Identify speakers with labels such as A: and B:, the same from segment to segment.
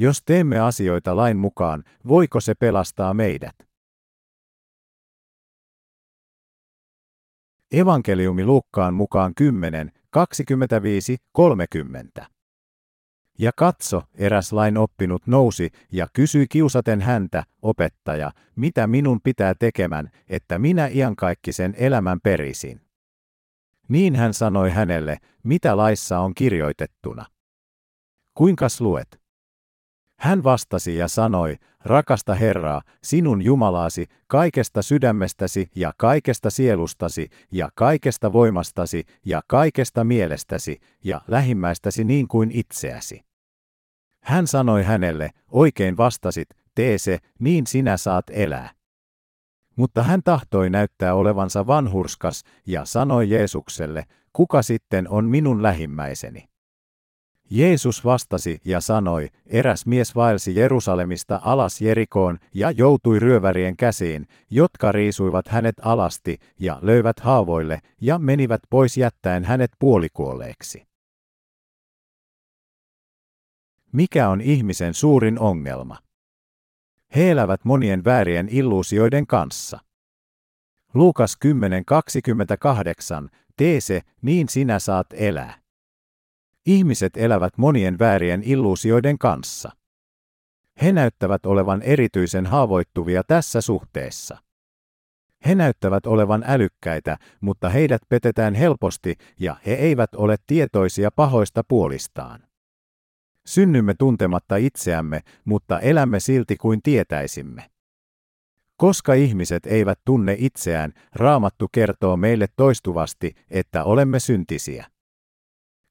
A: Jos teemme asioita lain mukaan, voiko se pelastaa meidät? Evankeliumi Lukkaan mukaan 10, 25, 30. Ja katso, eräs lain oppinut nousi ja kysyi kiusaten häntä, opettaja, mitä minun pitää tekemään, että minä iankaikkisen elämän perisin. Niin hän sanoi hänelle, mitä laissa on kirjoitettuna. Kuinkas luet? Hän vastasi ja sanoi, rakasta Herraa, sinun Jumalaasi, kaikesta sydämestäsi ja kaikesta sielustasi ja kaikesta voimastasi ja kaikesta mielestäsi ja lähimmäistäsi niin kuin itseäsi. Hän sanoi hänelle, oikein vastasit, tee se, niin sinä saat elää. Mutta hän tahtoi näyttää olevansa vanhurskas ja sanoi Jeesukselle, kuka sitten on minun lähimmäiseni? Jeesus vastasi ja sanoi, eräs mies vaelsi Jerusalemista alas Jerikoon ja joutui ryövärien käsiin, jotka riisuivat hänet alasti ja löivät haavoille ja menivät pois jättäen hänet puolikuolleeksi. Mikä on ihmisen suurin ongelma? He elävät monien väärien illuusioiden kanssa. Luukas 10.28, tee se, niin sinä saat elää. Ihmiset elävät monien väärien illuusioiden kanssa. He näyttävät olevan erityisen haavoittuvia tässä suhteessa. He näyttävät olevan älykkäitä, mutta heidät petetään helposti ja he eivät ole tietoisia pahoista puolistaan. Synnymme tuntematta itseämme, mutta elämme silti kuin tietäisimme. Koska ihmiset eivät tunne itseään, Raamattu kertoo meille toistuvasti, että olemme syntisiä.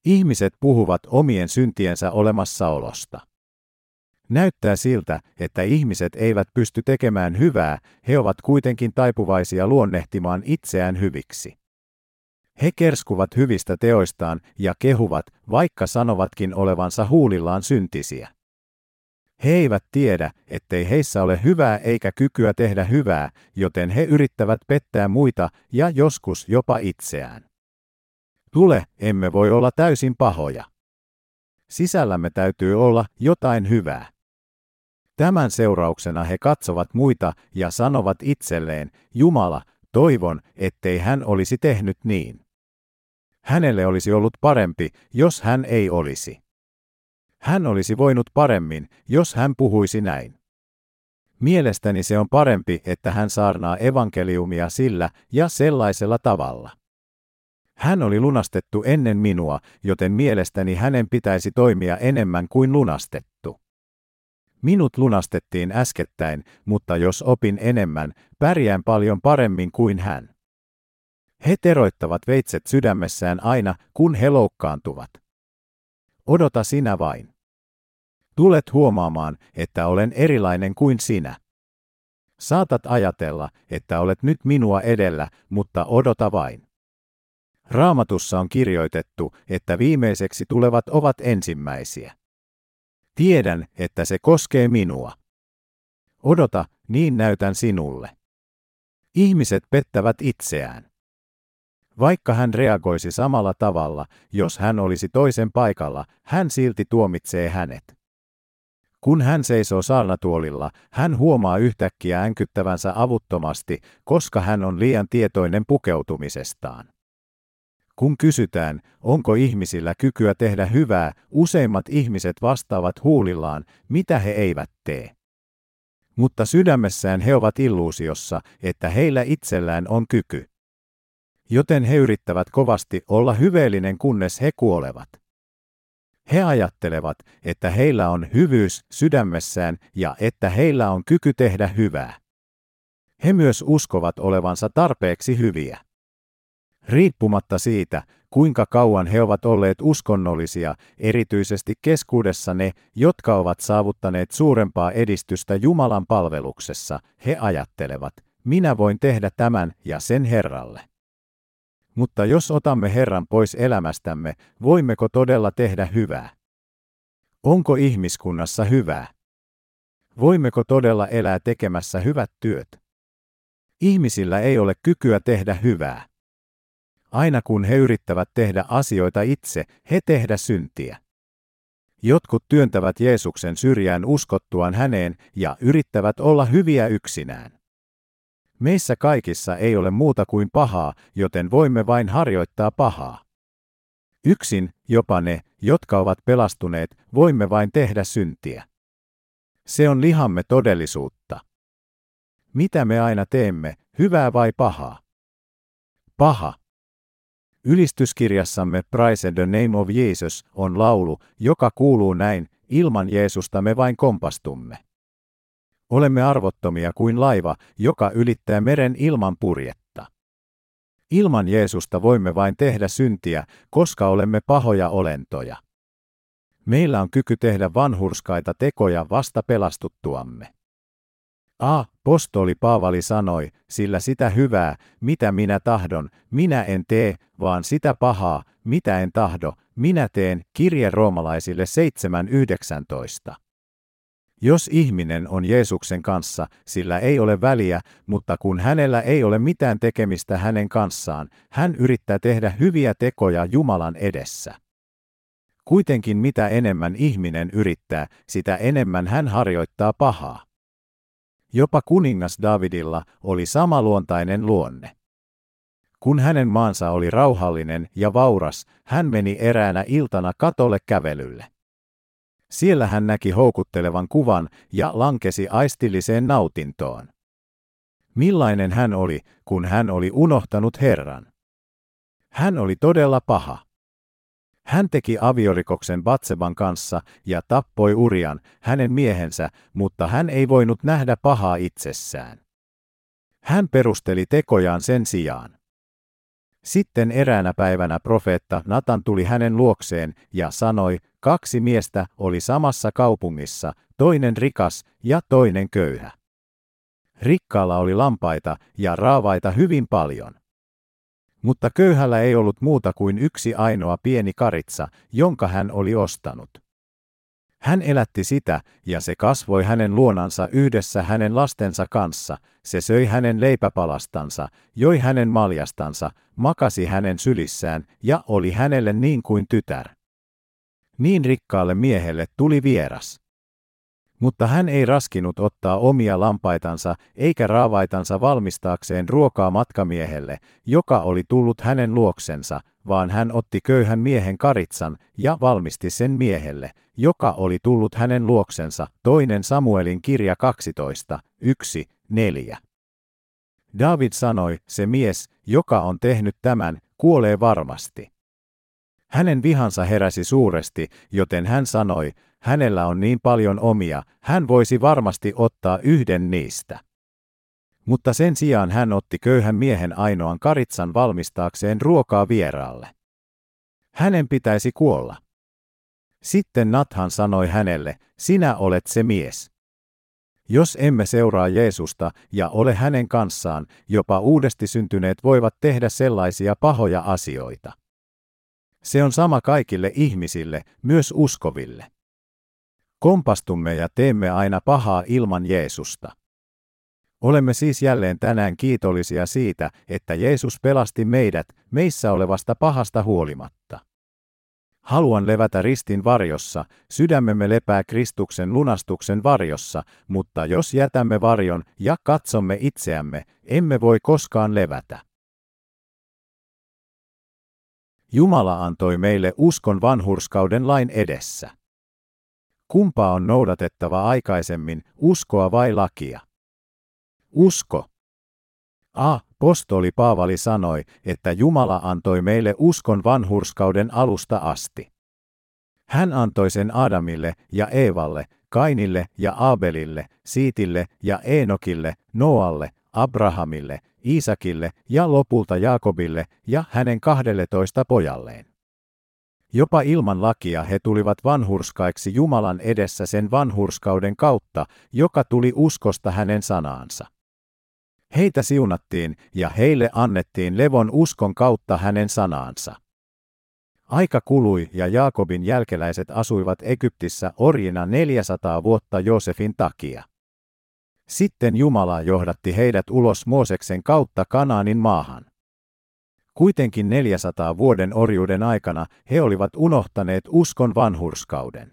A: Ihmiset puhuvat omien syntiensä olemassaolosta. Näyttää siltä, että ihmiset eivät pysty tekemään hyvää, he ovat kuitenkin taipuvaisia luonnehtimaan itseään hyviksi. He kerskuvat hyvistä teoistaan ja kehuvat, vaikka sanovatkin olevansa huulillaan syntisiä. He eivät tiedä, ettei heissä ole hyvää eikä kykyä tehdä hyvää, joten he yrittävät pettää muita ja joskus jopa itseään. Tule, emme voi olla täysin pahoja. Sisällämme täytyy olla jotain hyvää. Tämän seurauksena he katsovat muita ja sanovat itselleen, Jumala, toivon, ettei hän olisi tehnyt niin. Hänelle olisi ollut parempi, jos hän ei olisi. Hän olisi voinut paremmin, jos hän puhuisi näin. Mielestäni se on parempi, että hän saarnaa evankeliumia sillä ja sellaisella tavalla. Hän oli lunastettu ennen minua, joten mielestäni hänen pitäisi toimia enemmän kuin lunastettu. Minut lunastettiin äskettäin, mutta jos opin enemmän, pärjään paljon paremmin kuin hän. He teroittavat veitset sydämessään aina, kun he loukkaantuvat. Odota sinä vain. Tulet huomaamaan, että olen erilainen kuin sinä. Saatat ajatella, että olet nyt minua edellä, mutta odota vain. Raamatussa on kirjoitettu, että viimeiseksi tulevat ovat ensimmäisiä. Tiedän, että se koskee minua. Odota, niin näytän sinulle. Ihmiset pettävät itseään. Vaikka hän reagoisi samalla tavalla, jos hän olisi toisen paikalla, hän silti tuomitsee hänet. Kun hän seisoo saarnatuolilla, hän huomaa yhtäkkiä änkyttävänsä avuttomasti, koska hän on liian tietoinen pukeutumisestaan. Kun kysytään, onko ihmisillä kykyä tehdä hyvää, useimmat ihmiset vastaavat huulillaan, mitä he eivät tee. Mutta sydämessään he ovat illuusiossa, että heillä itsellään on kyky. Joten he yrittävät kovasti olla hyveellinen kunnes he kuolevat. He ajattelevat, että heillä on hyvyys sydämessään ja että heillä on kyky tehdä hyvää. He myös uskovat olevansa tarpeeksi hyviä. Riippumatta siitä, kuinka kauan he ovat olleet uskonnollisia, erityisesti keskuudessa ne, jotka ovat saavuttaneet suurempaa edistystä Jumalan palveluksessa, he ajattelevat, minä voin tehdä tämän ja sen Herralle. Mutta jos otamme Herran pois elämästämme, voimmeko todella tehdä hyvää? Onko ihmiskunnassa hyvää? Voimmeko todella elää tekemässä hyvät työt? Ihmisillä ei ole kykyä tehdä hyvää. Aina kun he yrittävät tehdä asioita itse, he tehdä syntiä. Jotkut työntävät Jeesuksen syrjään uskottuaan häneen ja yrittävät olla hyviä yksinään. Meissä kaikissa ei ole muuta kuin pahaa, joten voimme vain harjoittaa pahaa. Yksin, jopa ne, jotka ovat pelastuneet, voimme vain tehdä syntiä. Se on lihamme todellisuutta. Mitä me aina teemme, hyvää vai pahaa? Paha. Ylistyskirjassamme Praise the Name of Jesus on laulu, joka kuuluu näin, ilman Jeesusta me vain kompastumme. Olemme arvottomia kuin laiva, joka ylittää meren ilman purjetta. Ilman Jeesusta voimme vain tehdä syntiä, koska olemme pahoja olentoja. Meillä on kyky tehdä vanhurskaita tekoja vasta pelastuttuamme. A. Postoli Paavali sanoi, sillä sitä hyvää, mitä minä tahdon, minä en tee, vaan sitä pahaa, mitä en tahdo, minä teen, kirje roomalaisille 7.19. Jos ihminen on Jeesuksen kanssa, sillä ei ole väliä, mutta kun hänellä ei ole mitään tekemistä hänen kanssaan, hän yrittää tehdä hyviä tekoja Jumalan edessä. Kuitenkin mitä enemmän ihminen yrittää, sitä enemmän hän harjoittaa pahaa. Jopa kuningas Davidilla oli samaluontainen luonne. Kun hänen maansa oli rauhallinen ja vauras, hän meni eräänä iltana katolle kävelylle. Siellä hän näki houkuttelevan kuvan ja lankesi aistilliseen nautintoon. Millainen hän oli, kun hän oli unohtanut Herran? Hän oli todella paha. Hän teki aviorikoksen Batseban kanssa ja tappoi Urian, hänen miehensä, mutta hän ei voinut nähdä pahaa itsessään. Hän perusteli tekojaan sen sijaan. Sitten eräänä päivänä profeetta Natan tuli hänen luokseen ja sanoi, kaksi miestä oli samassa kaupungissa, toinen rikas ja toinen köyhä. Rikkaalla oli lampaita ja raavaita hyvin paljon. Mutta köyhällä ei ollut muuta kuin yksi ainoa pieni karitsa, jonka hän oli ostanut. Hän elätti sitä, ja se kasvoi hänen luonansa yhdessä hänen lastensa kanssa, se söi hänen leipäpalastansa, joi hänen maljastansa, makasi hänen sylissään ja oli hänelle niin kuin tytär. Niin rikkaalle miehelle tuli vieras. Mutta hän ei raskinut ottaa omia lampaitansa eikä raavaitansa valmistaakseen ruokaa matkamiehelle, joka oli tullut hänen luoksensa, vaan hän otti köyhän miehen karitsan ja valmisti sen miehelle, joka oli tullut hänen luoksensa, toinen Samuelin kirja 12, 1, 4. David sanoi, se mies, joka on tehnyt tämän, kuolee varmasti. Hänen vihansa heräsi suuresti, joten hän sanoi, hänellä on niin paljon omia, hän voisi varmasti ottaa yhden niistä. Mutta sen sijaan hän otti köyhän miehen ainoan karitsan valmistaakseen ruokaa vieraalle. Hänen pitäisi kuolla. Sitten Nathan sanoi hänelle, sinä olet se mies. Jos emme seuraa Jeesusta ja ole hänen kanssaan, jopa uudesti syntyneet voivat tehdä sellaisia pahoja asioita. Se on sama kaikille ihmisille, myös uskoville. Kompastumme ja teemme aina pahaa ilman Jeesusta. Olemme siis jälleen tänään kiitollisia siitä, että Jeesus pelasti meidät meissä olevasta pahasta huolimatta. Haluan levätä ristin varjossa, sydämemme lepää Kristuksen lunastuksen varjossa, mutta jos jätämme varjon ja katsomme itseämme, emme voi koskaan levätä. Jumala antoi meille uskon vanhurskauden lain edessä. Kumpaa on noudatettava aikaisemmin, uskoa vai lakia? Usko. A. Postoli Paavali sanoi, että Jumala antoi meille uskon vanhurskauden alusta asti. Hän antoi sen Adamille ja Eevalle, Kainille ja Abelille, Siitille ja Eenokille, Noalle, Abrahamille, Iisakille ja lopulta Jaakobille ja hänen kahdelletoista pojalleen. Jopa ilman lakia he tulivat vanhurskaiksi Jumalan edessä sen vanhurskauden kautta, joka tuli uskosta hänen sanaansa. Heitä siunattiin ja heille annettiin levon uskon kautta hänen sanaansa. Aika kului ja Jaakobin jälkeläiset asuivat Egyptissä orjina 400 vuotta Joosefin takia. Sitten Jumala johdatti heidät ulos Mooseksen kautta Kanaanin maahan. Kuitenkin 400 vuoden orjuuden aikana he olivat unohtaneet uskon vanhurskauden.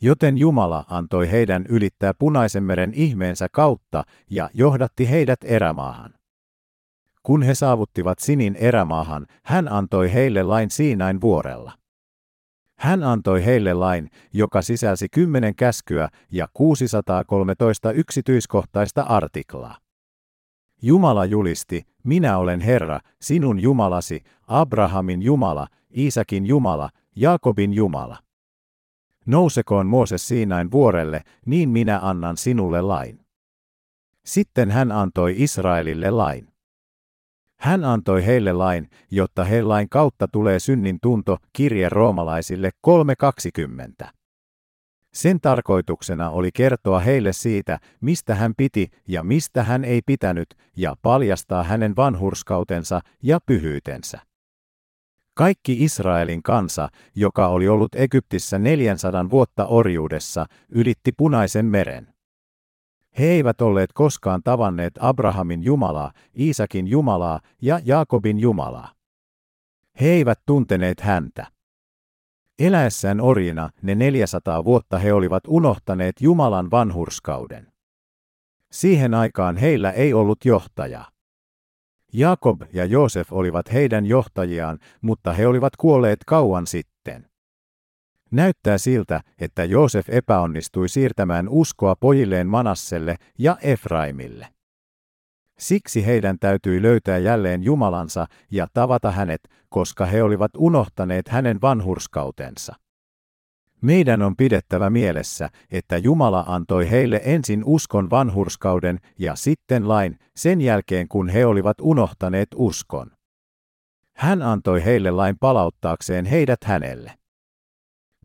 A: Joten Jumala antoi heidän ylittää punaisen meren ihmeensä kautta ja johdatti heidät erämaahan. Kun he saavuttivat Sinin erämaahan, hän antoi heille lain Siinain vuorella. Hän antoi heille lain, joka sisälsi kymmenen käskyä ja 613 yksityiskohtaista artiklaa. Jumala julisti, minä olen Herra, sinun Jumalasi, Abrahamin Jumala, Iisakin Jumala, Jaakobin Jumala. Nousekoon Mooses Siinain vuorelle, niin minä annan sinulle lain. Sitten hän antoi Israelille lain. Hän antoi heille lain, jotta he lain kautta tulee synnin tunto, kirje roomalaisille 3.20. Sen tarkoituksena oli kertoa heille siitä, mistä hän piti ja mistä hän ei pitänyt, ja paljastaa hänen vanhurskautensa ja pyhyytensä. Kaikki Israelin kansa, joka oli ollut Egyptissä 400 vuotta orjuudessa, ylitti punaisen meren. He eivät olleet koskaan tavanneet Abrahamin Jumalaa, Iisakin Jumalaa ja Jaakobin Jumalaa. He eivät tunteneet häntä. Eläessään orjina ne 400 vuotta he olivat unohtaneet Jumalan vanhurskauden. Siihen aikaan heillä ei ollut johtajaa. Jakob ja Joosef olivat heidän johtajiaan, mutta he olivat kuolleet kauan sitten. Näyttää siltä, että Joosef epäonnistui siirtämään uskoa pojilleen Manasselle ja Efraimille. Siksi heidän täytyi löytää jälleen Jumalansa ja tavata hänet, koska he olivat unohtaneet hänen vanhurskautensa. Meidän on pidettävä mielessä, että Jumala antoi heille ensin uskon vanhurskauden ja sitten lain, sen jälkeen kun he olivat unohtaneet uskon. Hän antoi heille lain palauttaakseen heidät hänelle.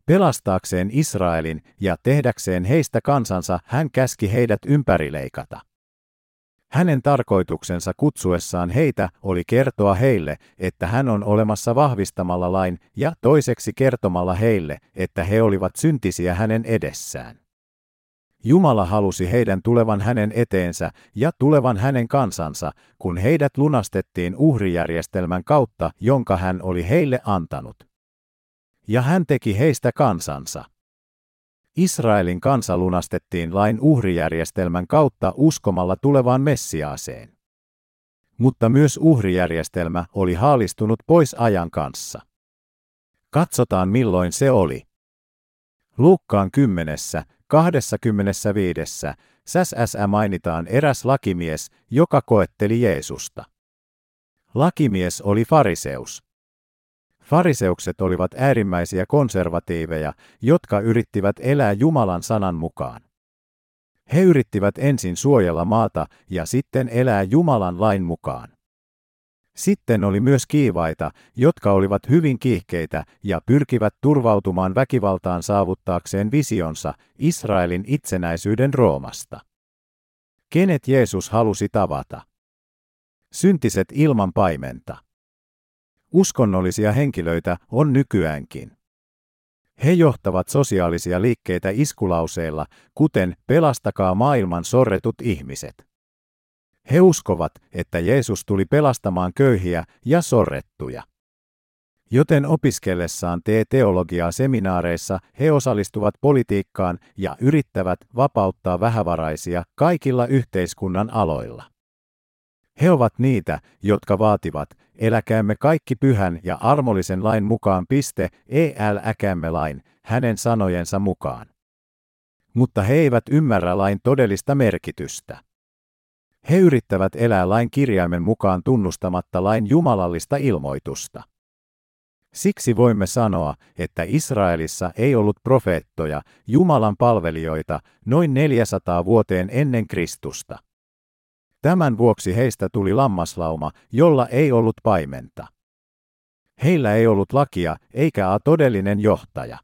A: Pelastaakseen Israelin ja tehdäkseen heistä kansansa hän käski heidät ympärileikata. Hänen tarkoituksensa kutsuessaan heitä oli kertoa heille, että hän on olemassa vahvistamalla lain ja toiseksi kertomalla heille, että he olivat syntisiä hänen edessään. Jumala halusi heidän tulevan hänen eteensä ja tulevan hänen kansansa, kun heidät lunastettiin uhrijärjestelmän kautta, jonka hän oli heille antanut. Ja hän teki heistä kansansa. Israelin kansa lunastettiin lain uhrijärjestelmän kautta uskomalla tulevaan Messiaaseen. Mutta myös uhrijärjestelmä oli haalistunut pois ajan kanssa. Katsotaan milloin se oli. Lukkaan kymmenessä, 25. SSS mainitaan eräs lakimies, joka koetteli Jeesusta. Lakimies oli fariseus. Fariseukset olivat äärimmäisiä konservatiiveja, jotka yrittivät elää Jumalan sanan mukaan. He yrittivät ensin suojella maata ja sitten elää Jumalan lain mukaan. Sitten oli myös kiivaita, jotka olivat hyvin kiihkeitä ja pyrkivät turvautumaan väkivaltaan saavuttaakseen visionsa Israelin itsenäisyyden Roomasta. Kenet Jeesus halusi tavata? Syntiset ilman paimenta. Uskonnollisia henkilöitä on nykyäänkin. He johtavat sosiaalisia liikkeitä iskulauseilla, kuten pelastakaa maailman sorretut ihmiset. He uskovat, että Jeesus tuli pelastamaan köyhiä ja sorrettuja. Joten opiskellessaan tee-teologiaa seminaareissa he osallistuvat politiikkaan ja yrittävät vapauttaa vähävaraisia kaikilla yhteiskunnan aloilla. He ovat niitä, jotka vaativat, eläkäämme kaikki pyhän ja armollisen lain mukaan piste, eläkäämme lain, hänen sanojensa mukaan. Mutta he eivät ymmärrä lain todellista merkitystä. He yrittävät elää lain kirjaimen mukaan tunnustamatta lain jumalallista ilmoitusta. Siksi voimme sanoa, että Israelissa ei ollut profeettoja, Jumalan palvelijoita, noin 400 vuoteen ennen Kristusta. Tämän vuoksi heistä tuli lammaslauma, jolla ei ollut paimenta. Heillä ei ollut lakia eikä a todellinen johtaja.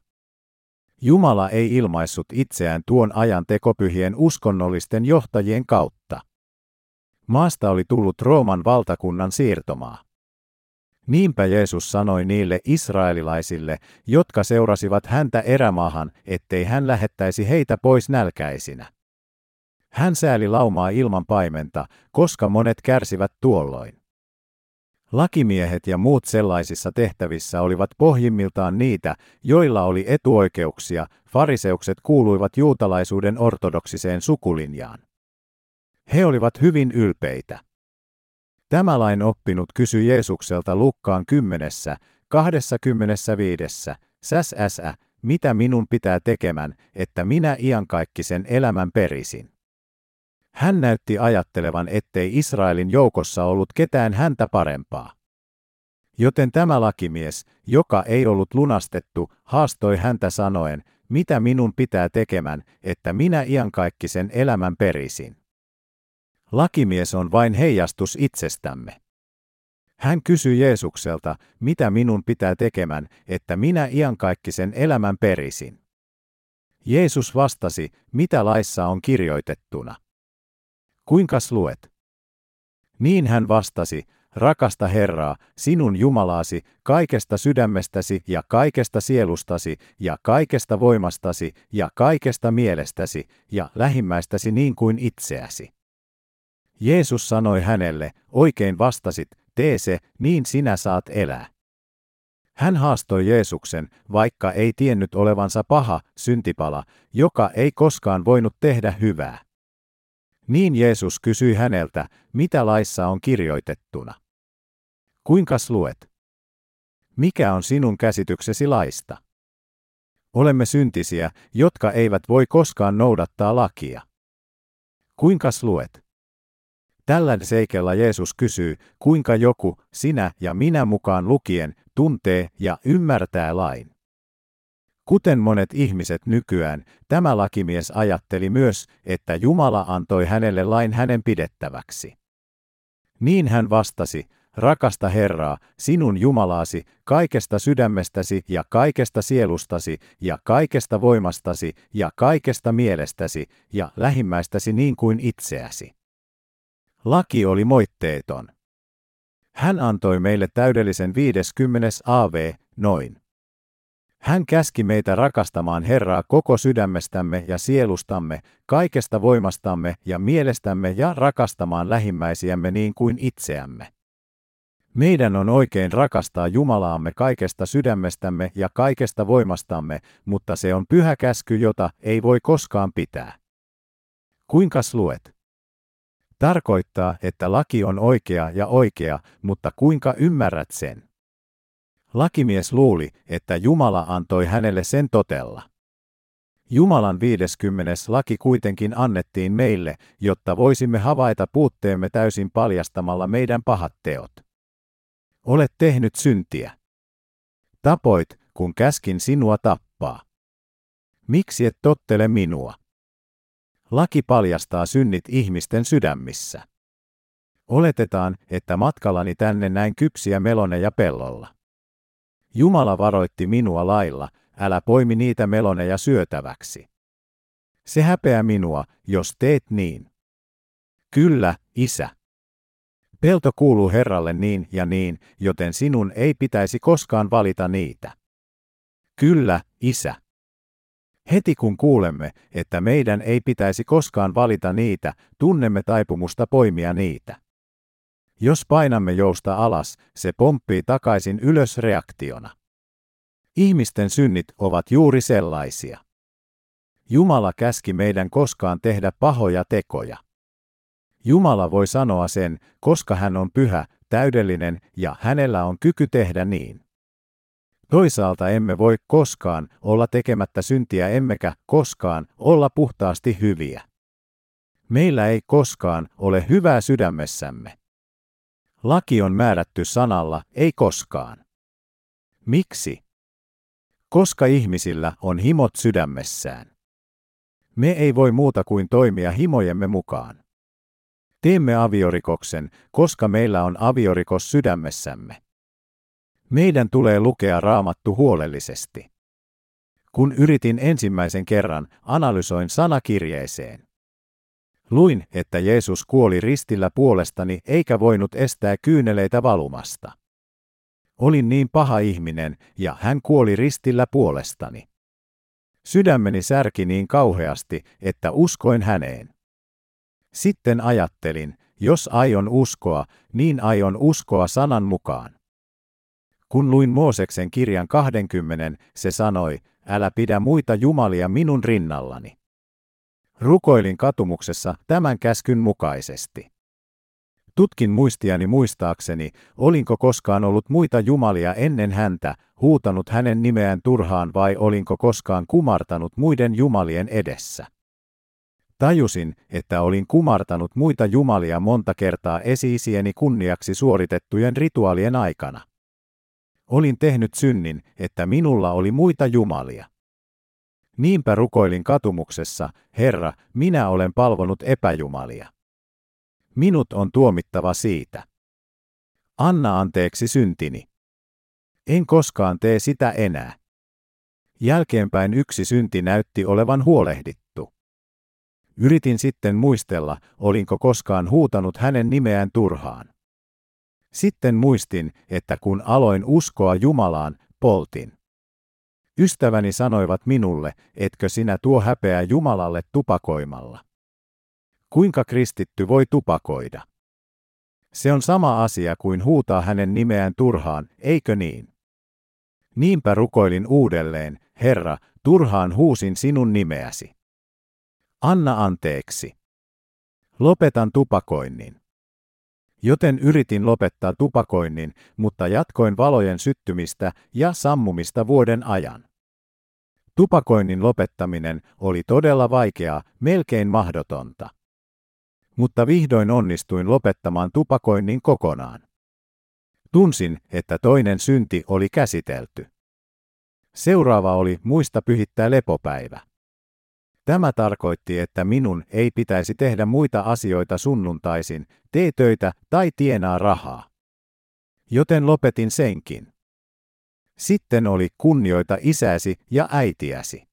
A: Jumala ei ilmaissut itseään tuon ajan tekopyhien uskonnollisten johtajien kautta. Maasta oli tullut Rooman valtakunnan siirtomaa. Niinpä Jeesus sanoi niille israelilaisille, jotka seurasivat häntä erämaahan, ettei hän lähettäisi heitä pois nälkäisinä. Hän sääli laumaa ilman paimenta, koska monet kärsivät tuolloin. Lakimiehet ja muut sellaisissa tehtävissä olivat pohjimmiltaan niitä, joilla oli etuoikeuksia, fariseukset kuuluivat juutalaisuuden ortodoksiseen sukulinjaan. He olivat hyvin ylpeitä. Tämä lain oppinut kysyi Jeesukselta Lukkaan kymmenessä, 25, säs mitä minun pitää tekemään, että minä iankaikkisen elämän perisin. Hän näytti ajattelevan, ettei Israelin joukossa ollut ketään häntä parempaa. Joten tämä lakimies, joka ei ollut lunastettu, haastoi häntä sanoen, mitä minun pitää tekemään, että minä iankaikkisen elämän perisin. Lakimies on vain heijastus itsestämme. Hän kysyi Jeesukselta, mitä minun pitää tekemään, että minä iankaikkisen elämän perisin. Jeesus vastasi, mitä laissa on kirjoitettuna. Kuinkas luet? Niin hän vastasi, rakasta Herraa, sinun Jumalaasi, kaikesta sydämestäsi ja kaikesta sielustasi ja kaikesta voimastasi ja kaikesta mielestäsi ja lähimmäistäsi niin kuin itseäsi. Jeesus sanoi hänelle, oikein vastasit, tee se, niin sinä saat elää. Hän haastoi Jeesuksen, vaikka ei tiennyt olevansa paha, syntipala, joka ei koskaan voinut tehdä hyvää. Niin Jeesus kysyi häneltä, mitä laissa on kirjoitettuna. Kuinkas luet? Mikä on sinun käsityksesi laista? Olemme syntisiä, jotka eivät voi koskaan noudattaa lakia. Kuinkas luet? Tällä seikellä Jeesus kysyy, kuinka joku, sinä ja minä mukaan lukien, tuntee ja ymmärtää lain. Kuten monet ihmiset nykyään, tämä lakimies ajatteli myös, että Jumala antoi hänelle lain hänen pidettäväksi. Niin hän vastasi, rakasta Herraa, sinun Jumalaasi, kaikesta sydämestäsi ja kaikesta sielustasi ja kaikesta voimastasi ja kaikesta mielestäsi ja lähimmäistäsi niin kuin itseäsi. Laki oli moitteeton. Hän antoi meille täydellisen 50 AV, noin. Hän käski meitä rakastamaan Herraa koko sydämestämme ja sielustamme, kaikesta voimastamme ja mielestämme ja rakastamaan lähimmäisiämme niin kuin itseämme. Meidän on oikein rakastaa Jumalaamme kaikesta sydämestämme ja kaikesta voimastamme, mutta se on pyhä käsky, jota ei voi koskaan pitää. Kuinkas luet? Tarkoittaa, että laki on oikea ja oikea, mutta kuinka ymmärrät sen? Lakimies luuli, että Jumala antoi hänelle sen totella. Jumalan 50. laki kuitenkin annettiin meille, jotta voisimme havaita puutteemme täysin paljastamalla meidän pahat teot. Olet tehnyt syntiä. Tapoit, kun käskin sinua tappaa. Miksi et tottele minua? Laki paljastaa synnit ihmisten sydämissä. Oletetaan, että matkallani tänne näin kypsiä meloneja pellolla. Jumala varoitti minua lailla, älä poimi niitä meloneja syötäväksi. Se häpeä minua, jos teet niin. Kyllä, isä. Pelto kuuluu Herralle niin ja niin, joten sinun ei pitäisi koskaan valita niitä. Kyllä, isä. Heti kun kuulemme, että meidän ei pitäisi koskaan valita niitä, tunnemme taipumusta poimia niitä. Jos painamme jousta alas, se pomppii takaisin ylös reaktiona. Ihmisten synnit ovat juuri sellaisia. Jumala käski meidän koskaan tehdä pahoja tekoja. Jumala voi sanoa sen, koska hän on pyhä, täydellinen ja hänellä on kyky tehdä niin. Toisaalta emme voi koskaan olla tekemättä syntiä emmekä koskaan olla puhtaasti hyviä. Meillä ei koskaan ole hyvää sydämessämme. Laki on määrätty sanalla, ei koskaan. Miksi? Koska ihmisillä on himot sydämessään. Me ei voi muuta kuin toimia himojemme mukaan. Teemme aviorikoksen, koska meillä on aviorikos sydämessämme. Meidän tulee lukea raamattu huolellisesti. Kun yritin ensimmäisen kerran, analysoin sanakirjeeseen. Luin, että Jeesus kuoli ristillä puolestani eikä voinut estää kyyneleitä valumasta. Olin niin paha ihminen, ja hän kuoli ristillä puolestani. Sydämeni särki niin kauheasti, että uskoin häneen. Sitten ajattelin, jos aion uskoa, niin aion uskoa sanan mukaan. Kun luin Mooseksen kirjan 20, se sanoi, älä pidä muita jumalia minun rinnallani. Rukoilin katumuksessa tämän käskyn mukaisesti. Tutkin muistiani muistaakseni, olinko koskaan ollut muita jumalia ennen häntä, huutanut hänen nimeään turhaan vai olinko koskaan kumartanut muiden jumalien edessä. Tajusin, että olin kumartanut muita jumalia monta kertaa esiisieni kunniaksi suoritettujen rituaalien aikana. Olin tehnyt synnin, että minulla oli muita jumalia. Niinpä rukoilin katumuksessa, Herra, minä olen palvonut epäjumalia. Minut on tuomittava siitä. Anna anteeksi syntini. En koskaan tee sitä enää. Jälkeenpäin yksi synti näytti olevan huolehdittu. Yritin sitten muistella, olinko koskaan huutanut hänen nimeään turhaan. Sitten muistin, että kun aloin uskoa Jumalaan, poltin. Ystäväni sanoivat minulle, etkö sinä tuo häpeää Jumalalle tupakoimalla. Kuinka kristitty voi tupakoida? Se on sama asia kuin huutaa hänen nimeään turhaan, eikö niin? Niinpä rukoilin uudelleen, Herra, turhaan huusin sinun nimeäsi. Anna anteeksi. Lopetan tupakoinnin. Joten yritin lopettaa tupakoinnin, mutta jatkoin valojen syttymistä ja sammumista vuoden ajan. Tupakoinnin lopettaminen oli todella vaikeaa, melkein mahdotonta. Mutta vihdoin onnistuin lopettamaan tupakoinnin kokonaan. Tunsin, että toinen synti oli käsitelty. Seuraava oli muista pyhittää lepopäivä. Tämä tarkoitti, että minun ei pitäisi tehdä muita asioita sunnuntaisin, tee töitä tai tienaa rahaa. Joten lopetin senkin. Sitten oli kunnioita isäsi ja äitiäsi.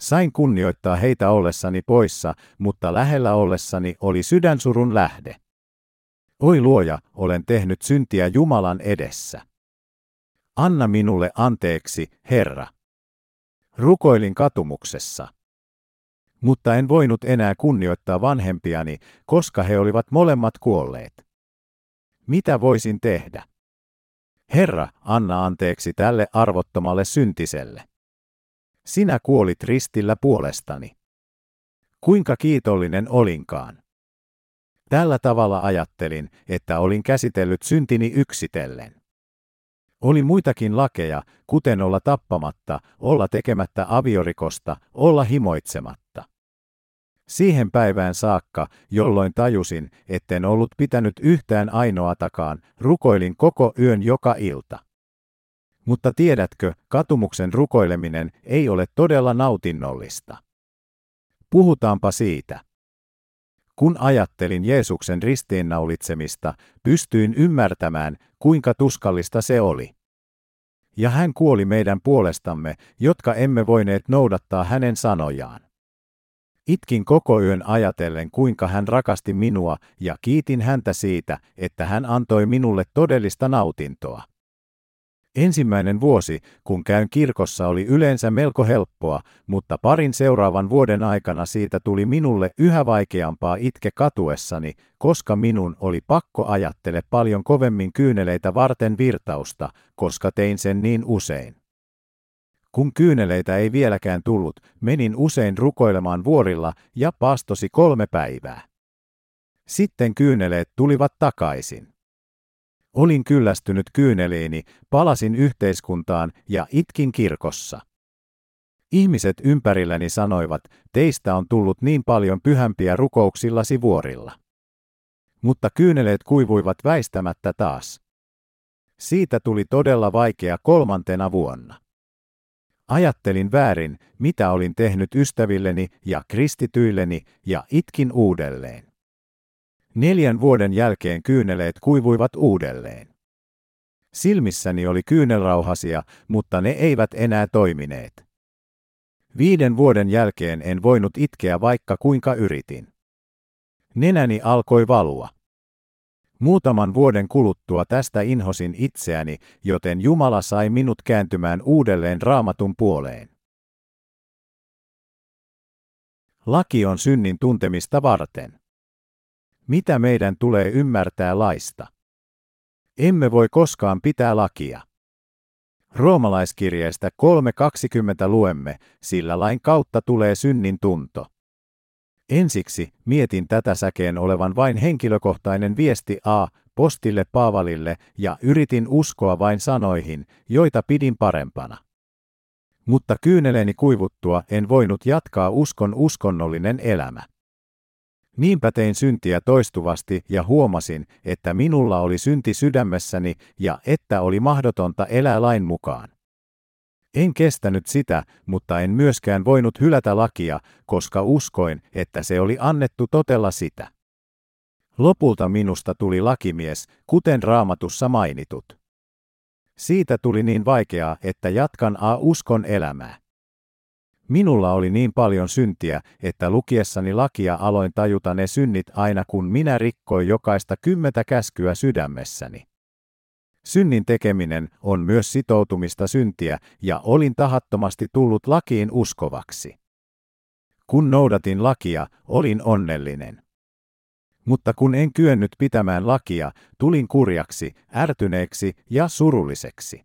A: Sain kunnioittaa heitä ollessani poissa, mutta lähellä ollessani oli sydänsurun lähde. Oi luoja, olen tehnyt syntiä Jumalan edessä. Anna minulle anteeksi, Herra. Rukoilin katumuksessa. Mutta en voinut enää kunnioittaa vanhempiani, koska he olivat molemmat kuolleet. Mitä voisin tehdä? Herra, anna anteeksi tälle arvottomalle syntiselle. Sinä kuolit ristillä puolestani. Kuinka kiitollinen olinkaan. Tällä tavalla ajattelin, että olin käsitellyt syntini yksitellen. Oli muitakin lakeja, kuten olla tappamatta, olla tekemättä aviorikosta, olla himoitsematta. Siihen päivään saakka, jolloin tajusin, etten ollut pitänyt yhtään ainoatakaan, rukoilin koko yön joka ilta. Mutta tiedätkö, katumuksen rukoileminen ei ole todella nautinnollista. Puhutaanpa siitä. Kun ajattelin Jeesuksen ristiinnaulitsemista, pystyin ymmärtämään, kuinka tuskallista se oli. Ja hän kuoli meidän puolestamme, jotka emme voineet noudattaa hänen sanojaan. Itkin koko yön ajatellen, kuinka hän rakasti minua, ja kiitin häntä siitä, että hän antoi minulle todellista nautintoa. Ensimmäinen vuosi, kun käyn kirkossa, oli yleensä melko helppoa, mutta parin seuraavan vuoden aikana siitä tuli minulle yhä vaikeampaa itke katuessani, koska minun oli pakko ajattele paljon kovemmin kyyneleitä varten virtausta, koska tein sen niin usein. Kun kyyneleitä ei vieläkään tullut, menin usein rukoilemaan vuorilla ja paastosi kolme päivää. Sitten kyyneleet tulivat takaisin. Olin kyllästynyt kyyneliini, palasin yhteiskuntaan ja itkin kirkossa. Ihmiset ympärilläni sanoivat, teistä on tullut niin paljon pyhämpiä rukouksillasi vuorilla. Mutta kyyneleet kuivuivat väistämättä taas. Siitä tuli todella vaikea kolmantena vuonna. Ajattelin väärin, mitä olin tehnyt ystävilleni ja kristityilleni, ja itkin uudelleen. Neljän vuoden jälkeen kyyneleet kuivuivat uudelleen. Silmissäni oli kyynelrauhasia, mutta ne eivät enää toimineet. Viiden vuoden jälkeen en voinut itkeä vaikka kuinka yritin. Nenäni alkoi valua. Muutaman vuoden kuluttua tästä inhosin itseäni, joten Jumala sai minut kääntymään uudelleen raamatun puoleen. Laki on synnin tuntemista varten. Mitä meidän tulee ymmärtää laista? Emme voi koskaan pitää lakia. Roomalaiskirjeestä 3.20 luemme, sillä lain kautta tulee synnin tunto. Ensiksi mietin tätä säkeen olevan vain henkilökohtainen viesti A. postille Paavalille ja yritin uskoa vain sanoihin, joita pidin parempana. Mutta kyyneleeni kuivuttua en voinut jatkaa uskon uskonnollinen elämä. Niinpä tein syntiä toistuvasti ja huomasin, että minulla oli synti sydämessäni ja että oli mahdotonta elää lain mukaan. En kestänyt sitä, mutta en myöskään voinut hylätä lakia, koska uskoin, että se oli annettu totella sitä. Lopulta minusta tuli lakimies, kuten raamatussa mainitut. Siitä tuli niin vaikeaa, että jatkan a uskon elämää. Minulla oli niin paljon syntiä, että lukiessani lakia aloin tajuta ne synnit aina kun minä rikkoin jokaista kymmentä käskyä sydämessäni. Synnin tekeminen on myös sitoutumista syntiä, ja olin tahattomasti tullut lakiin uskovaksi. Kun noudatin lakia, olin onnellinen. Mutta kun en kyennyt pitämään lakia, tulin kurjaksi, ärtyneeksi ja surulliseksi.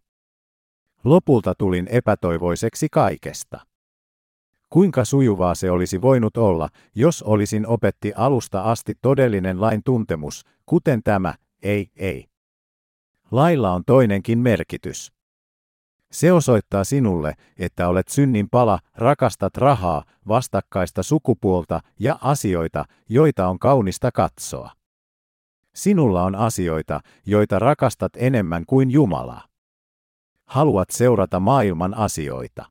A: Lopulta tulin epätoivoiseksi kaikesta. Kuinka sujuvaa se olisi voinut olla, jos olisin opetti alusta asti todellinen lain tuntemus, kuten tämä, ei, ei. Lailla on toinenkin merkitys. Se osoittaa sinulle, että olet synnin pala, rakastat rahaa, vastakkaista sukupuolta ja asioita, joita on kaunista katsoa. Sinulla on asioita, joita rakastat enemmän kuin Jumalaa. Haluat seurata maailman asioita.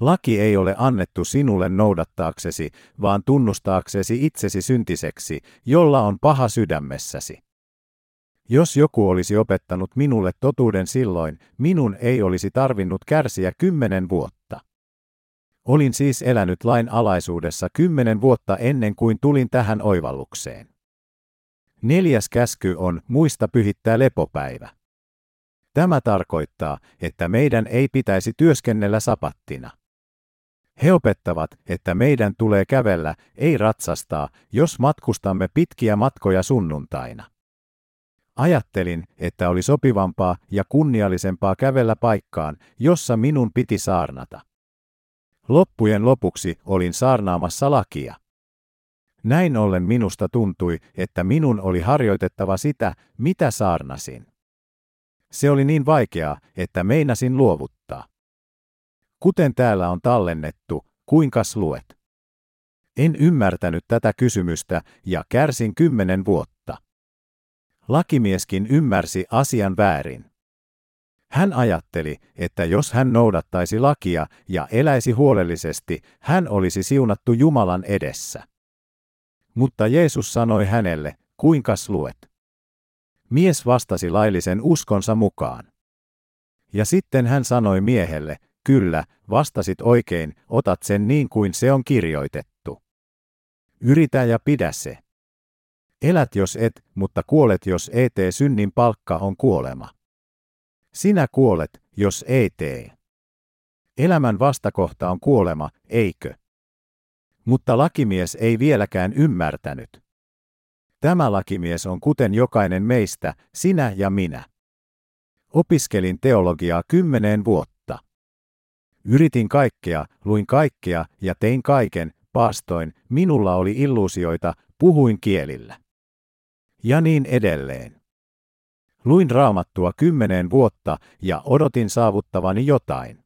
A: Laki ei ole annettu sinulle noudattaaksesi, vaan tunnustaaksesi itsesi syntiseksi, jolla on paha sydämessäsi. Jos joku olisi opettanut minulle totuuden silloin, minun ei olisi tarvinnut kärsiä kymmenen vuotta. Olin siis elänyt lain alaisuudessa kymmenen vuotta ennen kuin tulin tähän oivallukseen. Neljäs käsky on muista pyhittää lepopäivä. Tämä tarkoittaa, että meidän ei pitäisi työskennellä sapattina. He opettavat, että meidän tulee kävellä, ei ratsastaa, jos matkustamme pitkiä matkoja sunnuntaina. Ajattelin, että oli sopivampaa ja kunniallisempaa kävellä paikkaan, jossa minun piti saarnata. Loppujen lopuksi olin saarnaamassa lakia. Näin ollen minusta tuntui, että minun oli harjoitettava sitä, mitä saarnasin. Se oli niin vaikeaa, että meinasin luovuttaa. Kuten täällä on tallennettu, kuinkas luet? En ymmärtänyt tätä kysymystä ja kärsin kymmenen vuotta. Lakimieskin ymmärsi asian väärin. Hän ajatteli, että jos hän noudattaisi lakia ja eläisi huolellisesti, hän olisi siunattu Jumalan edessä. Mutta Jeesus sanoi hänelle, kuinkas luet? Mies vastasi laillisen uskonsa mukaan. Ja sitten hän sanoi miehelle, kyllä, vastasit oikein, otat sen niin kuin se on kirjoitettu. Yritä ja pidä se. Elät jos et, mutta kuolet jos ei tee synnin palkka on kuolema. Sinä kuolet, jos ei tee. Elämän vastakohta on kuolema, eikö? Mutta lakimies ei vieläkään ymmärtänyt. Tämä lakimies on kuten jokainen meistä, sinä ja minä. Opiskelin teologiaa kymmeneen vuotta. Yritin kaikkea, luin kaikkea ja tein kaiken, paastoin, minulla oli illuusioita, puhuin kielillä ja niin edelleen. Luin raamattua kymmeneen vuotta ja odotin saavuttavani jotain.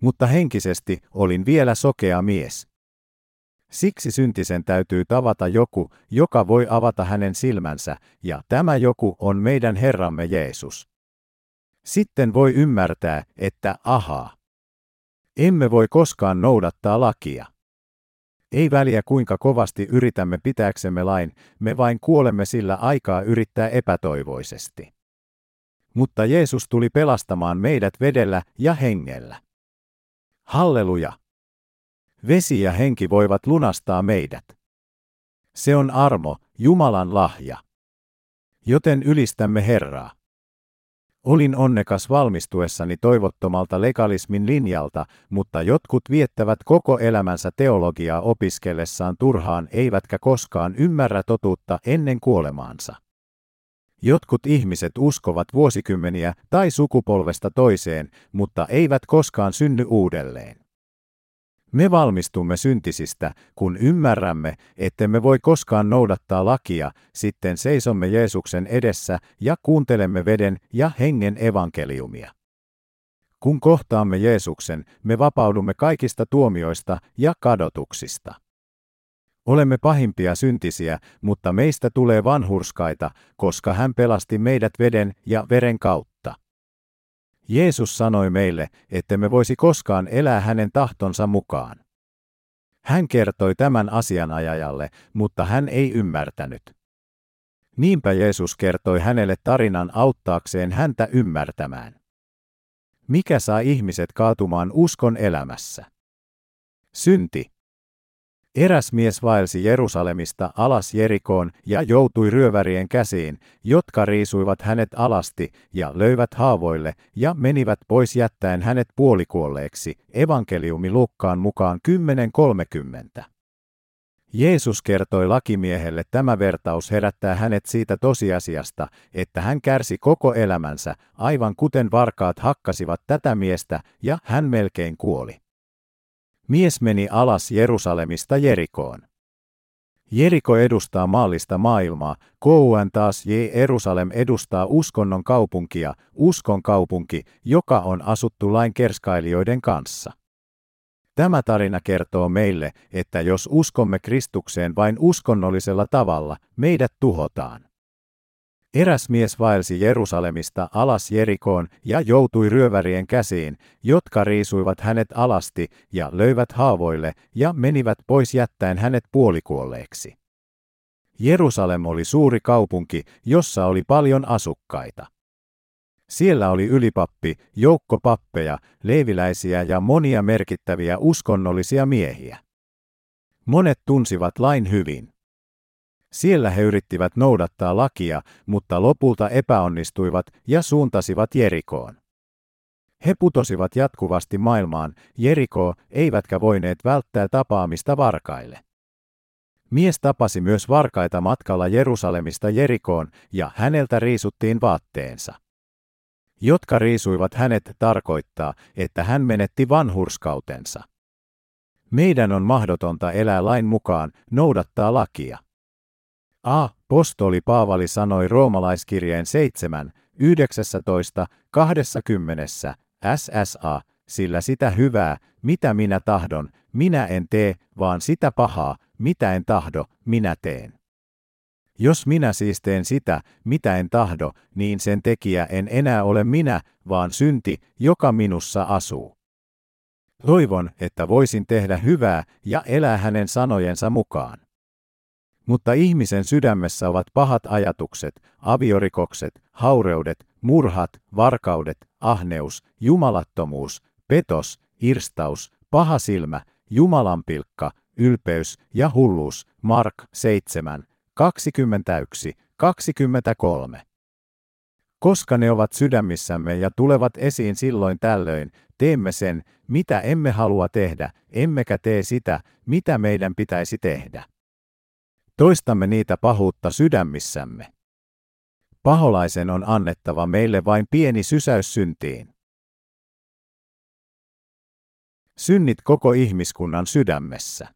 A: Mutta henkisesti olin vielä sokea mies. Siksi syntisen täytyy tavata joku, joka voi avata hänen silmänsä, ja tämä joku on meidän Herramme Jeesus. Sitten voi ymmärtää, että ahaa. Emme voi koskaan noudattaa lakia. Ei väliä kuinka kovasti yritämme pitääksemme lain, me vain kuolemme sillä aikaa yrittää epätoivoisesti. Mutta Jeesus tuli pelastamaan meidät vedellä ja hengellä. Halleluja! Vesi ja henki voivat lunastaa meidät. Se on armo, Jumalan lahja. Joten ylistämme Herraa. Olin onnekas valmistuessani toivottomalta legalismin linjalta, mutta jotkut viettävät koko elämänsä teologiaa opiskellessaan turhaan eivätkä koskaan ymmärrä totuutta ennen kuolemaansa. Jotkut ihmiset uskovat vuosikymmeniä tai sukupolvesta toiseen, mutta eivät koskaan synny uudelleen. Me valmistumme syntisistä, kun ymmärrämme, ettemme voi koskaan noudattaa lakia, sitten seisomme Jeesuksen edessä ja kuuntelemme veden ja hengen evankeliumia. Kun kohtaamme Jeesuksen, me vapaudumme kaikista tuomioista ja kadotuksista. Olemme pahimpia syntisiä, mutta meistä tulee vanhurskaita, koska hän pelasti meidät veden ja veren kautta. Jeesus sanoi meille, että me voisi koskaan elää hänen tahtonsa mukaan. Hän kertoi tämän asianajajalle, mutta hän ei ymmärtänyt. Niinpä Jeesus kertoi hänelle tarinan auttaakseen häntä ymmärtämään. Mikä saa ihmiset kaatumaan uskon elämässä? Synti. Eräs mies vaelsi Jerusalemista alas Jerikoon ja joutui ryövärien käsiin, jotka riisuivat hänet alasti ja löivät haavoille ja menivät pois jättäen hänet puolikuolleeksi. Evankeliumi Lukkaan mukaan 10.30. Jeesus kertoi lakimiehelle tämä vertaus herättää hänet siitä tosiasiasta, että hän kärsi koko elämänsä, aivan kuten varkaat hakkasivat tätä miestä, ja hän melkein kuoli. Mies meni alas Jerusalemista Jerikoon. Jeriko edustaa maallista maailmaa, Kouan taas Jerusalem edustaa uskonnon kaupunkia, uskon kaupunki, joka on asuttu lain kerskailijoiden kanssa. Tämä tarina kertoo meille, että jos uskomme Kristukseen vain uskonnollisella tavalla, meidät tuhotaan. Eräs mies vaelsi Jerusalemista alas Jerikoon ja joutui ryövärien käsiin, jotka riisuivat hänet alasti ja löivät haavoille ja menivät pois jättäen hänet puolikuolleeksi. Jerusalem oli suuri kaupunki, jossa oli paljon asukkaita. Siellä oli ylipappi, joukko pappeja, leiviläisiä ja monia merkittäviä uskonnollisia miehiä. Monet tunsivat lain hyvin. Siellä he yrittivät noudattaa lakia, mutta lopulta epäonnistuivat ja suuntasivat Jerikoon. He putosivat jatkuvasti maailmaan, Jerikoo, eivätkä voineet välttää tapaamista varkaille. Mies tapasi myös varkaita matkalla Jerusalemista Jerikoon ja häneltä riisuttiin vaatteensa. Jotka riisuivat hänet tarkoittaa, että hän menetti vanhurskautensa. Meidän on mahdotonta elää lain mukaan, noudattaa lakia. A. Postoli Paavali sanoi roomalaiskirjeen 7, 19, 20, SSA, sillä sitä hyvää, mitä minä tahdon, minä en tee, vaan sitä pahaa, mitä en tahdo, minä teen. Jos minä siis teen sitä, mitä en tahdo, niin sen tekijä en enää ole minä, vaan synti, joka minussa asuu. Toivon, että voisin tehdä hyvää ja elää hänen sanojensa mukaan. Mutta ihmisen sydämessä ovat pahat ajatukset, aviorikokset, haureudet, murhat, varkaudet, ahneus, jumalattomuus, petos, irstaus, paha silmä, jumalanpilkka, ylpeys ja hulluus. Mark 7, 21, 23. Koska ne ovat sydämissämme ja tulevat esiin silloin tällöin, teemme sen, mitä emme halua tehdä, emmekä tee sitä, mitä meidän pitäisi tehdä. Toistamme niitä pahuutta sydämissämme. Paholaisen on annettava meille vain pieni sysäys syntiin. Synnit koko ihmiskunnan sydämessä.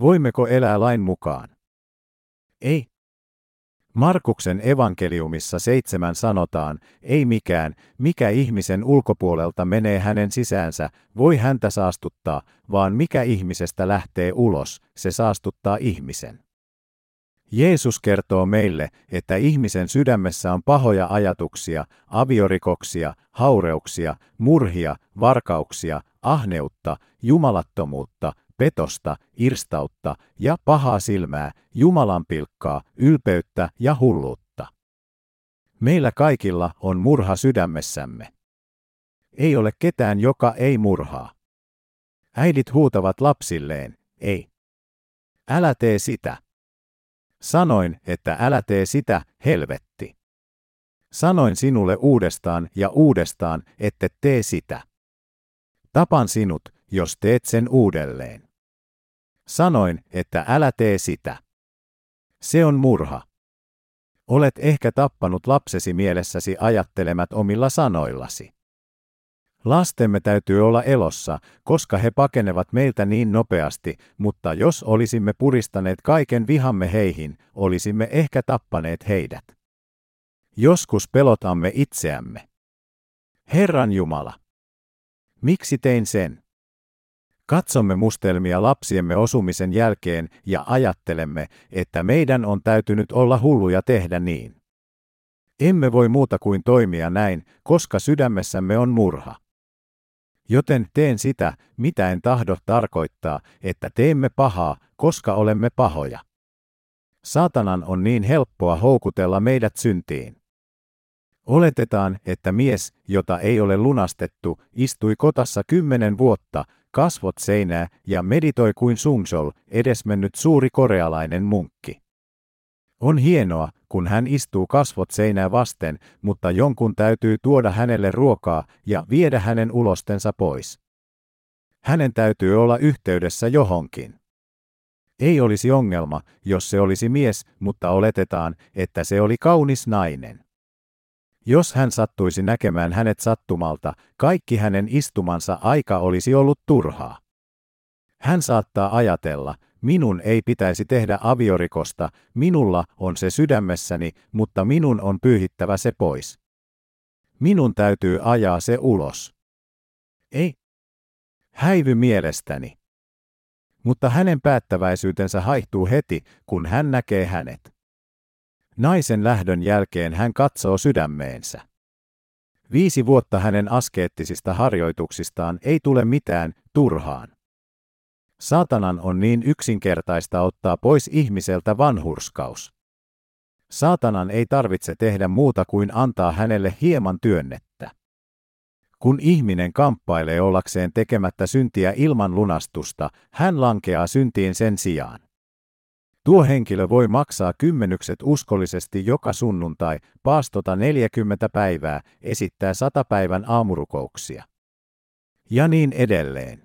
A: Voimmeko elää lain mukaan? Ei. Markuksen evankeliumissa seitsemän sanotaan, ei mikään, mikä ihmisen ulkopuolelta menee hänen sisäänsä, voi häntä saastuttaa, vaan mikä ihmisestä lähtee ulos, se saastuttaa ihmisen. Jeesus kertoo meille, että ihmisen sydämessä on pahoja ajatuksia, aviorikoksia, haureuksia, murhia, varkauksia, ahneutta, jumalattomuutta, petosta, irstautta ja pahaa silmää, Jumalan pilkkaa, ylpeyttä ja hulluutta. Meillä kaikilla on murha sydämessämme. Ei ole ketään, joka ei murhaa. Äidit huutavat lapsilleen, ei. Älä tee sitä. Sanoin, että älä tee sitä, helvetti. Sanoin sinulle uudestaan ja uudestaan, ette tee sitä. Tapan sinut, jos teet sen uudelleen. Sanoin, että älä tee sitä. Se on murha. Olet ehkä tappanut lapsesi mielessäsi ajattelemat omilla sanoillasi. Lastemme täytyy olla elossa, koska he pakenevat meiltä niin nopeasti, mutta jos olisimme puristaneet kaiken vihamme heihin, olisimme ehkä tappaneet heidät. Joskus pelotamme itseämme. Herran Jumala. Miksi tein sen? Katsomme mustelmia lapsiemme osumisen jälkeen ja ajattelemme, että meidän on täytynyt olla hulluja tehdä niin. Emme voi muuta kuin toimia näin, koska sydämessämme on murha. Joten teen sitä, mitä en tahdo tarkoittaa, että teemme pahaa, koska olemme pahoja. Saatanan on niin helppoa houkutella meidät syntiin. Oletetaan, että mies, jota ei ole lunastettu, istui kotassa kymmenen vuotta, kasvot seinää ja meditoi kuin Sungsol, edesmennyt suuri korealainen munkki. On hienoa, kun hän istuu kasvot seinää vasten, mutta jonkun täytyy tuoda hänelle ruokaa ja viedä hänen ulostensa pois. Hänen täytyy olla yhteydessä johonkin. Ei olisi ongelma, jos se olisi mies, mutta oletetaan, että se oli kaunis nainen. Jos hän sattuisi näkemään hänet sattumalta, kaikki hänen istumansa aika olisi ollut turhaa. Hän saattaa ajatella, minun ei pitäisi tehdä aviorikosta, minulla on se sydämessäni, mutta minun on pyyhittävä se pois. Minun täytyy ajaa se ulos. Ei. Häivy mielestäni. Mutta hänen päättäväisyytensä haihtuu heti, kun hän näkee hänet. Naisen lähdön jälkeen hän katsoo sydämeensä. Viisi vuotta hänen askeettisista harjoituksistaan ei tule mitään turhaan. Saatanan on niin yksinkertaista ottaa pois ihmiseltä vanhurskaus. Saatanan ei tarvitse tehdä muuta kuin antaa hänelle hieman työnnettä. Kun ihminen kamppailee ollakseen tekemättä syntiä ilman lunastusta, hän lankeaa syntiin sen sijaan. Tuo henkilö voi maksaa kymmenykset uskollisesti joka sunnuntai, paastota 40 päivää, esittää sata päivän aamurukouksia. Ja niin edelleen.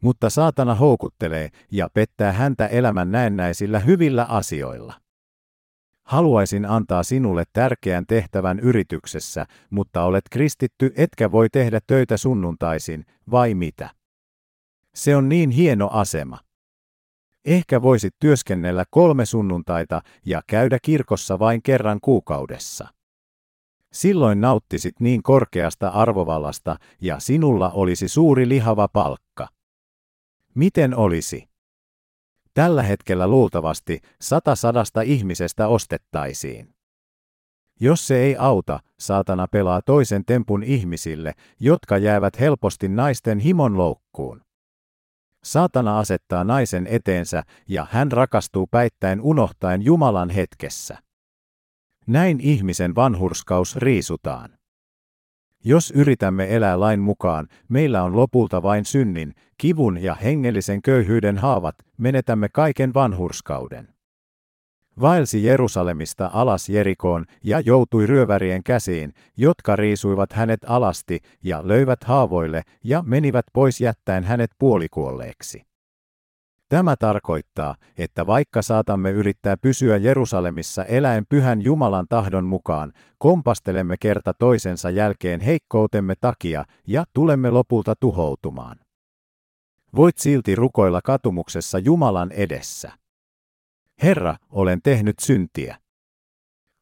A: Mutta saatana houkuttelee ja pettää häntä elämän näennäisillä hyvillä asioilla. Haluaisin antaa sinulle tärkeän tehtävän yrityksessä, mutta olet kristitty etkä voi tehdä töitä sunnuntaisin, vai mitä? Se on niin hieno asema. Ehkä voisit työskennellä kolme sunnuntaita ja käydä kirkossa vain kerran kuukaudessa. Silloin nauttisit niin korkeasta arvovallasta ja sinulla olisi suuri lihava palkka. Miten olisi? Tällä hetkellä luultavasti sata sadasta ihmisestä ostettaisiin. Jos se ei auta, saatana pelaa toisen tempun ihmisille, jotka jäävät helposti naisten himon loukkuun. Saatana asettaa naisen eteensä ja hän rakastuu päittäin unohtaen Jumalan hetkessä. Näin ihmisen vanhurskaus riisutaan. Jos yritämme elää lain mukaan, meillä on lopulta vain synnin, kivun ja hengellisen köyhyyden haavat, menetämme kaiken vanhurskauden vaelsi Jerusalemista alas Jerikoon ja joutui ryövärien käsiin, jotka riisuivat hänet alasti ja löivät haavoille ja menivät pois jättäen hänet puolikuolleeksi. Tämä tarkoittaa, että vaikka saatamme yrittää pysyä Jerusalemissa eläen pyhän Jumalan tahdon mukaan, kompastelemme kerta toisensa jälkeen heikkoutemme takia ja tulemme lopulta tuhoutumaan. Voit silti rukoilla katumuksessa Jumalan edessä. Herra, olen tehnyt syntiä.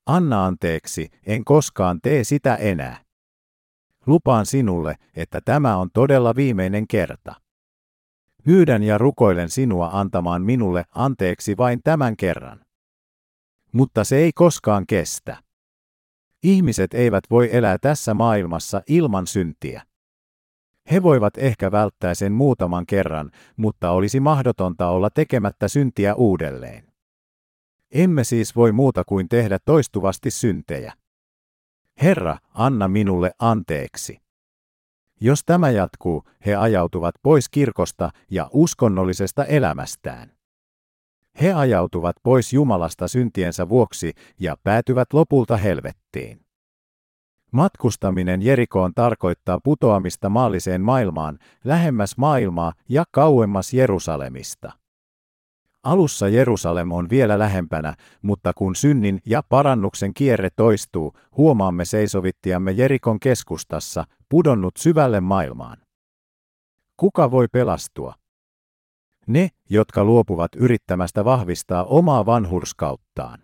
A: Anna anteeksi, en koskaan tee sitä enää. Lupaan sinulle, että tämä on todella viimeinen kerta. Pyydän ja rukoilen sinua antamaan minulle anteeksi vain tämän kerran. Mutta se ei koskaan kestä. Ihmiset eivät voi elää tässä maailmassa ilman syntiä. He voivat ehkä välttää sen muutaman kerran, mutta olisi mahdotonta olla tekemättä syntiä uudelleen. Emme siis voi muuta kuin tehdä toistuvasti syntejä. Herra, anna minulle anteeksi. Jos tämä jatkuu, he ajautuvat pois kirkosta ja uskonnollisesta elämästään. He ajautuvat pois Jumalasta syntiensä vuoksi ja päätyvät lopulta helvettiin. Matkustaminen Jerikoon tarkoittaa putoamista maalliseen maailmaan, lähemmäs maailmaa ja kauemmas Jerusalemista. Alussa Jerusalem on vielä lähempänä, mutta kun synnin ja parannuksen kierre toistuu, huomaamme seisovittiamme Jerikon keskustassa, pudonnut syvälle maailmaan. Kuka voi pelastua? Ne, jotka luopuvat yrittämästä vahvistaa omaa vanhurskauttaan.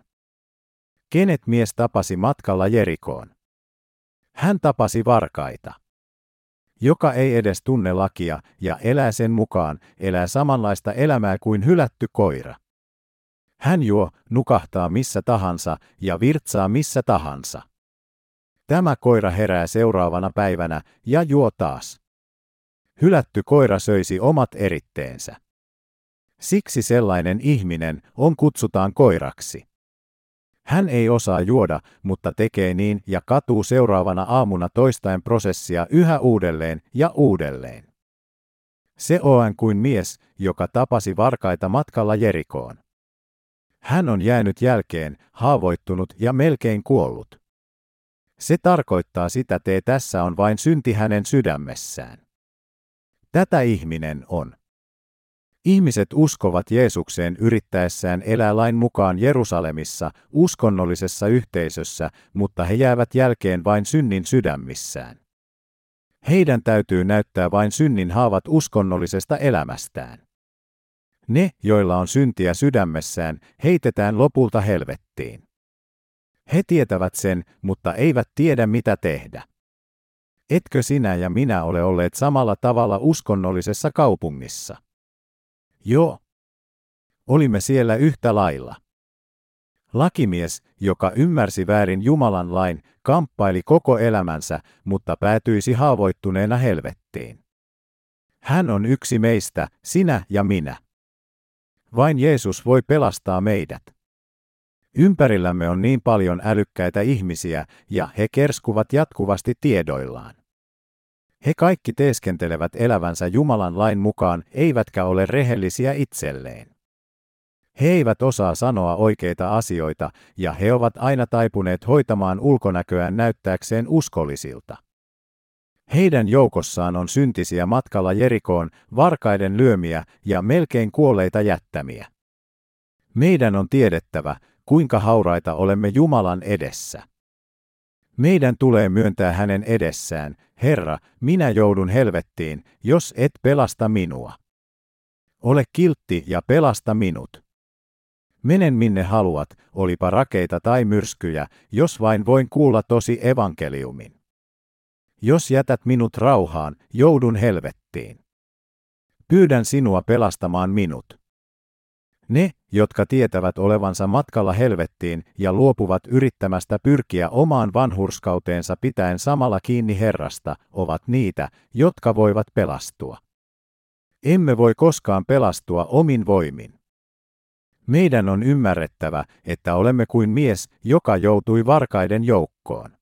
A: Kenet mies tapasi matkalla Jerikoon? Hän tapasi varkaita. Joka ei edes tunne lakia ja elää sen mukaan, elää samanlaista elämää kuin hylätty koira. Hän juo, nukahtaa missä tahansa ja virtsaa missä tahansa. Tämä koira herää seuraavana päivänä ja juo taas. Hylätty koira söisi omat eritteensä. Siksi sellainen ihminen on kutsutaan koiraksi. Hän ei osaa juoda, mutta tekee niin ja katuu seuraavana aamuna toistaen prosessia yhä uudelleen ja uudelleen. Se on kuin mies, joka tapasi varkaita matkalla Jerikoon. Hän on jäänyt jälkeen, haavoittunut ja melkein kuollut. Se tarkoittaa sitä, että tässä on vain synti hänen sydämessään. Tätä ihminen on. Ihmiset uskovat Jeesukseen yrittäessään elää lain mukaan Jerusalemissa, uskonnollisessa yhteisössä, mutta he jäävät jälkeen vain synnin sydämissään. Heidän täytyy näyttää vain synnin haavat uskonnollisesta elämästään. Ne, joilla on syntiä sydämessään, heitetään lopulta helvettiin. He tietävät sen, mutta eivät tiedä mitä tehdä. Etkö sinä ja minä ole olleet samalla tavalla uskonnollisessa kaupungissa? Joo. Olimme siellä yhtä lailla. Lakimies, joka ymmärsi väärin Jumalan lain, kamppaili koko elämänsä, mutta päätyisi haavoittuneena helvettiin. Hän on yksi meistä, sinä ja minä. Vain Jeesus voi pelastaa meidät. Ympärillämme on niin paljon älykkäitä ihmisiä, ja he kerskuvat jatkuvasti tiedoillaan. He kaikki teeskentelevät elävänsä Jumalan lain mukaan, eivätkä ole rehellisiä itselleen. He eivät osaa sanoa oikeita asioita, ja he ovat aina taipuneet hoitamaan ulkonäköään näyttääkseen uskollisilta. Heidän joukossaan on syntisiä matkalla Jerikoon, varkaiden lyömiä ja melkein kuolleita jättämiä. Meidän on tiedettävä, kuinka hauraita olemme Jumalan edessä. Meidän tulee myöntää hänen edessään, Herra, minä joudun helvettiin, jos et pelasta minua. Ole kiltti ja pelasta minut. Menen minne haluat, olipa rakeita tai myrskyjä, jos vain voin kuulla tosi evankeliumin. Jos jätät minut rauhaan, joudun helvettiin. Pyydän sinua pelastamaan minut. Ne, jotka tietävät olevansa matkalla helvettiin ja luopuvat yrittämästä pyrkiä omaan vanhurskauteensa pitäen samalla kiinni Herrasta, ovat niitä, jotka voivat pelastua. Emme voi koskaan pelastua omin voimin. Meidän on ymmärrettävä, että olemme kuin mies, joka joutui varkaiden joukkoon.